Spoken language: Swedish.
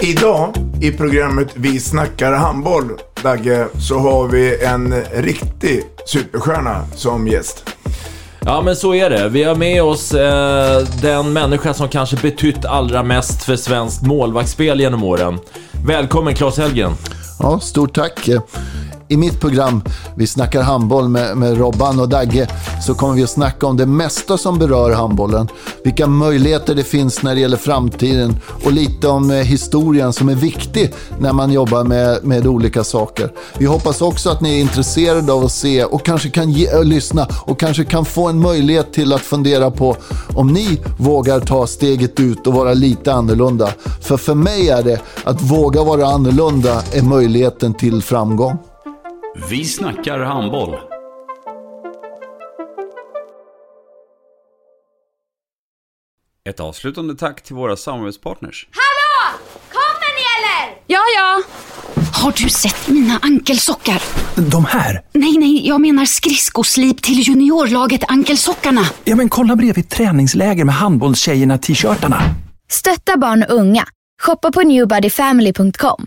Idag i programmet Vi snackar handboll, Dagge, så har vi en riktig superstjärna som gäst. Ja men så är det. Vi har med oss eh, den människa som kanske betytt allra mest för svenskt målvaktsspel genom åren. Välkommen Claes Helgen. Ja, stort tack. I mitt program Vi snackar handboll med, med Robban och Dagge så kommer vi att snacka om det mesta som berör handbollen. Vilka möjligheter det finns när det gäller framtiden och lite om eh, historien som är viktig när man jobbar med, med olika saker. Vi hoppas också att ni är intresserade av att se och kanske kan ge, och lyssna och kanske kan få en möjlighet till att fundera på om ni vågar ta steget ut och vara lite annorlunda. För för mig är det att våga vara annorlunda är möjligheten till framgång. Vi snackar handboll. Ett avslutande tack till våra samarbetspartners. Hallå! Kommer ni eller? Ja, ja. Har du sett mina ankelsockar? De här? Nej, nej, jag menar skridskoslip till juniorlaget Ankelsockarna. Ja, men kolla bredvid träningsläger med handbollstjejerna-t-shirtarna. Stötta barn och unga. Shoppa på newbodyfamily.com.